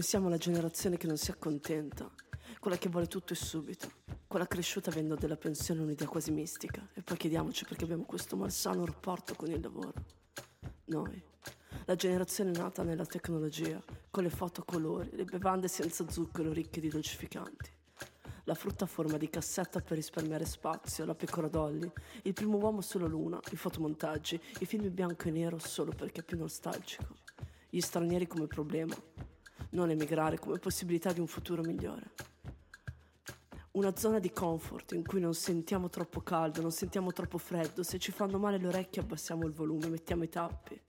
Noi siamo la generazione che non si accontenta, quella che vuole tutto e subito, quella cresciuta avendo della pensione un'idea quasi mistica. E poi chiediamoci perché abbiamo questo malsano rapporto con il lavoro. Noi, la generazione nata nella tecnologia, con le foto a colori, le bevande senza zucchero ricche di dolcificanti. La frutta a forma di cassetta per risparmiare spazio, la pecora dolly, il primo uomo sulla luna, i fotomontaggi, i film bianco e nero solo perché è più nostalgico. Gli stranieri come problema, non emigrare come possibilità di un futuro migliore. Una zona di comfort in cui non sentiamo troppo caldo, non sentiamo troppo freddo, se ci fanno male le orecchie abbassiamo il volume, mettiamo i tappi.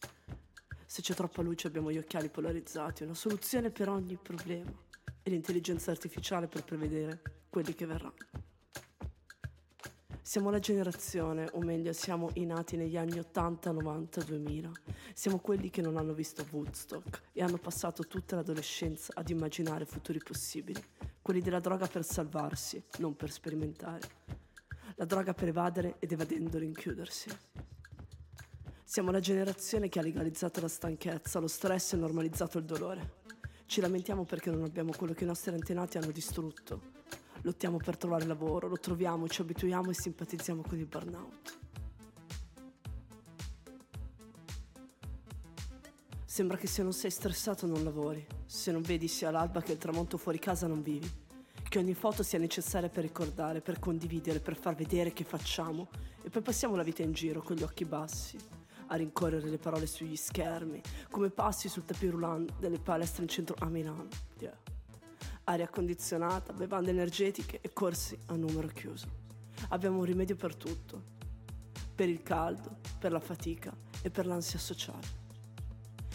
Se c'è troppa luce abbiamo gli occhiali polarizzati, una soluzione per ogni problema e l'intelligenza artificiale per prevedere quelli che verranno. Siamo la generazione, o meglio siamo i nati negli anni 80, 90, 2000. Siamo quelli che non hanno visto Woodstock e hanno passato tutta l'adolescenza ad immaginare futuri possibili. Quelli della droga per salvarsi, non per sperimentare. La droga per evadere ed evadendo rinchiudersi. Siamo la generazione che ha legalizzato la stanchezza, lo stress e normalizzato il dolore. Ci lamentiamo perché non abbiamo quello che i nostri antenati hanno distrutto, Lottiamo per trovare lavoro, lo troviamo, ci abituiamo e simpatizziamo con il burnout. Sembra che se non sei stressato non lavori, se non vedi sia l'alba che il tramonto fuori casa non vivi, che ogni foto sia necessaria per ricordare, per condividere, per far vedere che facciamo e poi passiamo la vita in giro con gli occhi bassi, a rincorrere le parole sugli schermi, come passi sul tapis roulant delle palestre in centro a Milano. Yeah aria condizionata, bevande energetiche e corsi a numero chiuso. Abbiamo un rimedio per tutto, per il caldo, per la fatica e per l'ansia sociale.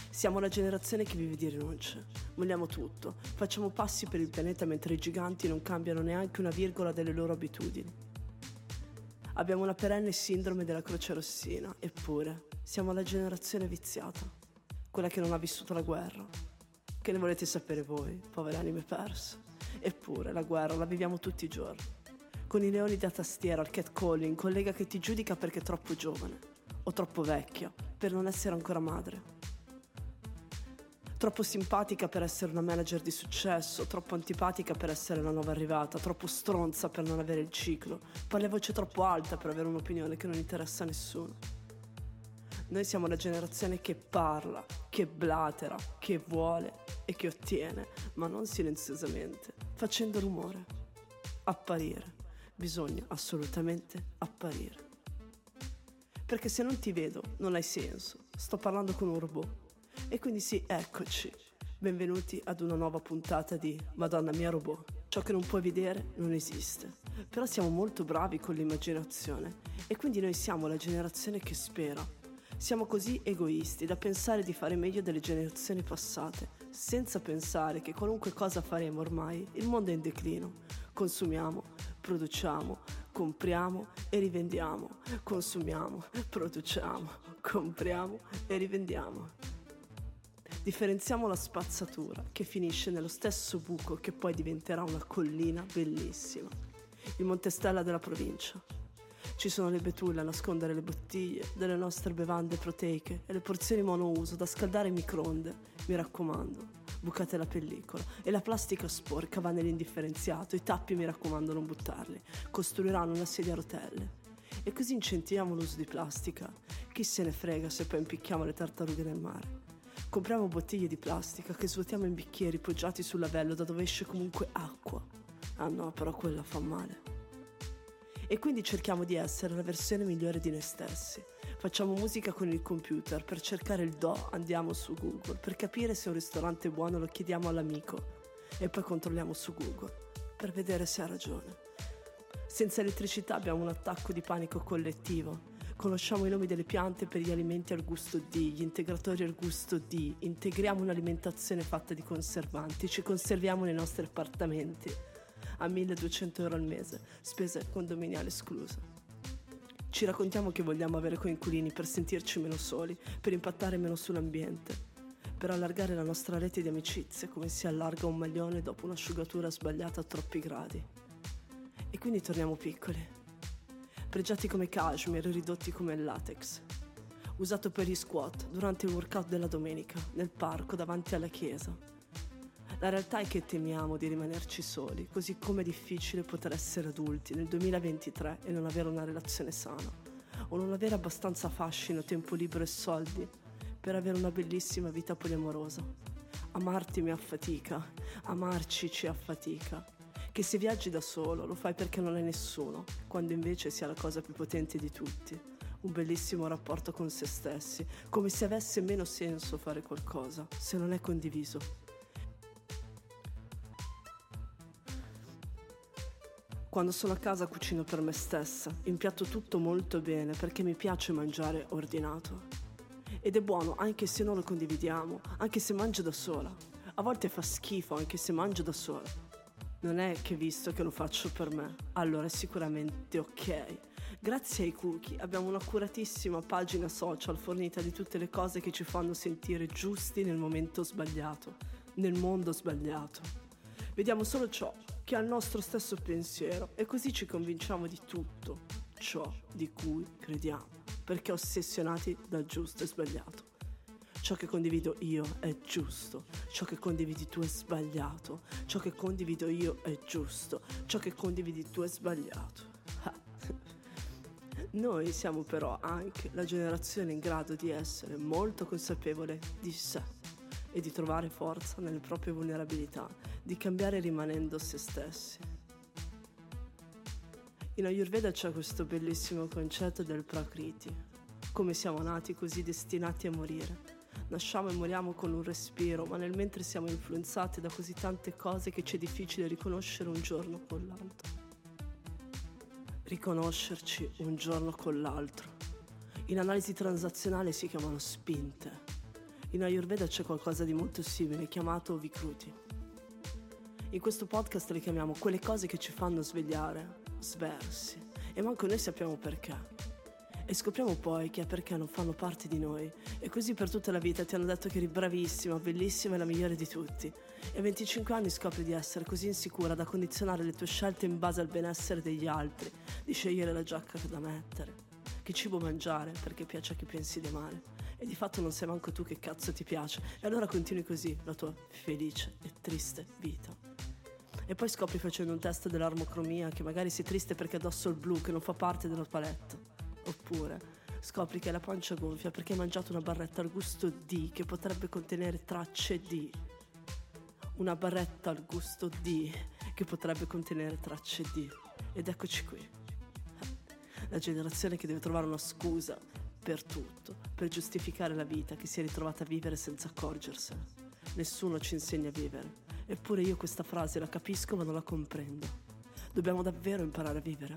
Siamo la generazione che vive di rinunce, vogliamo tutto, facciamo passi per il pianeta mentre i giganti non cambiano neanche una virgola delle loro abitudini. Abbiamo una perenne sindrome della croce rossina, eppure siamo la generazione viziata, quella che non ha vissuto la guerra, che ne volete sapere voi, povere anime perse? Eppure la guerra la viviamo tutti i giorni. Con i leoni da tastiera, il catcalling, collega che ti giudica perché è troppo giovane o troppo vecchia per non essere ancora madre. Troppo simpatica per essere una manager di successo, troppo antipatica per essere la nuova arrivata, troppo stronza per non avere il ciclo, parla a voce troppo alta per avere un'opinione che non interessa a nessuno. Noi siamo la generazione che parla, che blatera, che vuole e che ottiene, ma non silenziosamente, facendo rumore. Apparire. Bisogna assolutamente apparire. Perché se non ti vedo non hai senso. Sto parlando con un robot. E quindi sì, eccoci. Benvenuti ad una nuova puntata di Madonna mia robot. Ciò che non puoi vedere non esiste. Però siamo molto bravi con l'immaginazione e quindi noi siamo la generazione che spera. Siamo così egoisti da pensare di fare meglio delle generazioni passate senza pensare che qualunque cosa faremo ormai, il mondo è in declino. Consumiamo, produciamo, compriamo e rivendiamo. Consumiamo, produciamo, compriamo e rivendiamo. Differenziamo la spazzatura che finisce nello stesso buco che poi diventerà una collina bellissima. Il Montestella della provincia. Ci sono le betulle a nascondere le bottiglie delle nostre bevande proteiche e le porzioni monouso da scaldare in microonde. Mi raccomando, bucate la pellicola e la plastica sporca va nell'indifferenziato. I tappi, mi raccomando, non buttarli. Costruiranno una sedia a rotelle. E così incentiviamo l'uso di plastica. Chi se ne frega se poi impicchiamo le tartarughe nel mare. Compriamo bottiglie di plastica che svuotiamo in bicchieri poggiati sul lavello da dove esce comunque acqua. Ah no, però quella fa male e quindi cerchiamo di essere la versione migliore di noi stessi. Facciamo musica con il computer, per cercare il do andiamo su Google, per capire se un ristorante è buono lo chiediamo all'amico e poi controlliamo su Google, per vedere se ha ragione. Senza elettricità abbiamo un attacco di panico collettivo. Conosciamo i nomi delle piante per gli alimenti al gusto D, gli integratori al gusto D, integriamo un'alimentazione fatta di conservanti, ci conserviamo nei nostri appartamenti a 1200 euro al mese, spese condominiali escluse. Ci raccontiamo che vogliamo avere coinquilini per sentirci meno soli, per impattare meno sull'ambiente, per allargare la nostra rete di amicizie come si allarga un maglione dopo un'asciugatura sbagliata a troppi gradi. E quindi torniamo piccoli, pregiati come cashmere, ridotti come latex, usato per gli squat durante il workout della domenica, nel parco davanti alla chiesa La realtà è che temiamo di rimanerci soli, così come è difficile poter essere adulti nel 2023 e non avere una relazione sana, o non avere abbastanza fascino, tempo libero e soldi per avere una bellissima vita poliamorosa. Amarti mi affatica, amarci ci affatica. Che se viaggi da solo lo fai perché non hai nessuno, quando invece sia la cosa più potente di tutti. Un bellissimo rapporto con se stessi, come se avesse meno senso fare qualcosa se non è condiviso. Quando sono a casa cucino per me stessa, impiatto tutto molto bene perché mi piace mangiare ordinato. Ed è buono anche se non lo condividiamo, anche se mangio da sola. A volte fa schifo anche se mangio da sola. Non è che visto che lo faccio per me, allora è sicuramente ok. Grazie ai cookie abbiamo un'accuratissima pagina social fornita di tutte le cose che ci fanno sentire giusti nel momento sbagliato, nel mondo sbagliato. Vediamo solo ciò che ha il nostro stesso pensiero e così ci convinciamo di tutto ciò di cui crediamo perché ossessionati dal giusto e sbagliato. Ciò che condivido io è giusto, ciò che condividi tu è sbagliato, ciò che condivido io è giusto, ciò che condividi tu è sbagliato. Noi siamo però anche la generazione in grado di essere molto consapevole di sé e di trovare forza nelle proprie vulnerabilità, di cambiare rimanendo se stessi. In Ayurveda c'è questo bellissimo concetto del Prakriti, come siamo nati così destinati a morire. Nasciamo e moriamo con un respiro, ma nel mentre siamo influenzati da così tante cose che c'è difficile riconoscere un giorno con l'altro. Riconoscerci un giorno con l'altro. In analisi transazionale si chiamano spinte. In Ayurveda c'è qualcosa di molto simile chiamato Vikruti. In questo podcast le chiamiamo quelle cose che ci fanno svegliare, sversi e manco noi sappiamo perché. E scopriamo poi che è perché non fanno parte di noi. E così per tutta la vita ti hanno detto che eri bravissima, bellissima e la migliore di tutti. E a 25 anni scopri di essere così insicura da condizionare le tue scelte in base al benessere degli altri, di scegliere la giacca da mettere, che cibo mangiare perché piace a chi pensi di male. E di fatto non sai manco tu che cazzo ti piace. E allora continui così la tua felice e triste vita e poi scopri facendo un test dell'armocromia che magari sei triste perché addosso il blu che non fa parte della palette. Oppure scopri che la pancia gonfia perché hai mangiato una barretta al gusto di che potrebbe contenere tracce di. Una barretta al gusto di che potrebbe contenere tracce di. Ed eccoci qui. La generazione che deve trovare una scusa per tutto, per giustificare la vita che si è ritrovata a vivere senza accorgersene. Nessuno ci insegna a vivere Eppure io questa frase la capisco ma non la comprendo. Dobbiamo davvero imparare a vivere.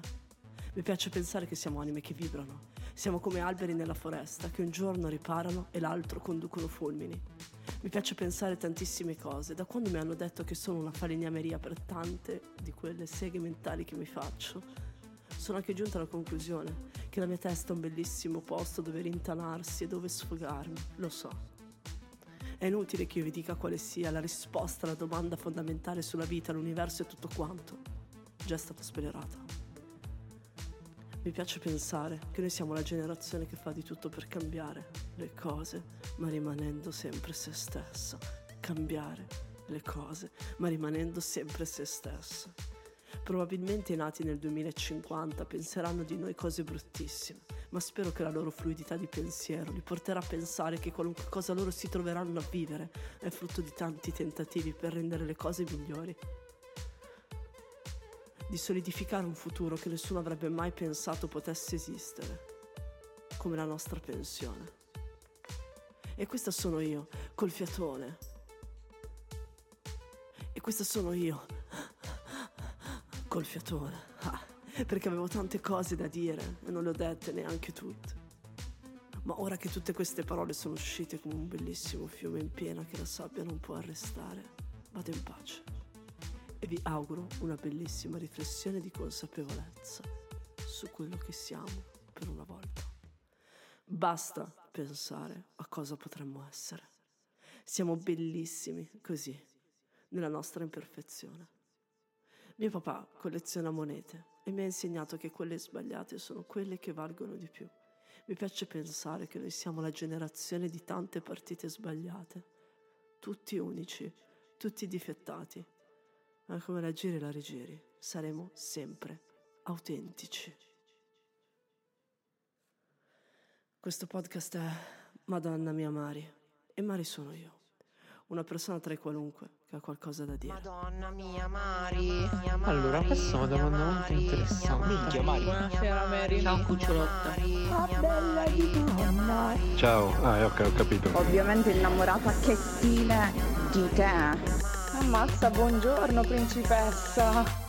Mi piace pensare che siamo anime che vibrano. Siamo come alberi nella foresta che un giorno riparano e l'altro conducono fulmini. Mi piace pensare tantissime cose. Da quando mi hanno detto che sono una falegnameria per tante di quelle seghe mentali che mi faccio, sono anche giunta alla conclusione che la mia testa è un bellissimo posto dove rintanarsi e dove sfogarmi. Lo so. È inutile che io vi dica quale sia la risposta alla domanda fondamentale sulla vita, l'universo e tutto quanto. Già è stata spoilerata. Mi piace pensare che noi siamo la generazione che fa di tutto per cambiare le cose, ma rimanendo sempre se stessa. Cambiare le cose, ma rimanendo sempre se stessa. Probabilmente nati nel 2050 penseranno di noi cose bruttissime ma spero che la loro fluidità di pensiero li porterà a pensare che qualunque cosa loro si troveranno a vivere è frutto di tanti tentativi per rendere le cose migliori. Di solidificare un futuro che nessuno avrebbe mai pensato potesse esistere, come la nostra pensione. E questa sono io, col fiatone. E questa sono io, col fiatone. Ah perché avevo tante cose da dire e non le ho dette neanche tutte. Ma ora che tutte queste parole sono uscite come un bellissimo fiume in piena che la sabbia non può arrestare, vado in pace. E vi auguro una bellissima riflessione di consapevolezza su quello che siamo per una volta. Basta pensare a cosa potremmo essere. Siamo bellissimi così, nella nostra imperfezione. Mio papà colleziona monete e mi ha insegnato che quelle sbagliate sono quelle che valgono di più. Mi piace pensare che noi siamo la generazione di tante partite sbagliate, tutti unici, tutti difettati, ma come la giri e la rigiri, saremo sempre autentici. Questo podcast è Madonna mia Mari e Mari sono io, una persona tra i qualunque che ha qualcosa da dire. Madonna mia Mari. Allora, questa è una domanda molto interessante. Minchia, Mari. Buonasera Mary. Ciao cucciolotta. Ah, bella di donna. Ciao, ah, ok, ho capito. Ovviamente innamorata che stile di te. Ammazza, buongiorno principessa.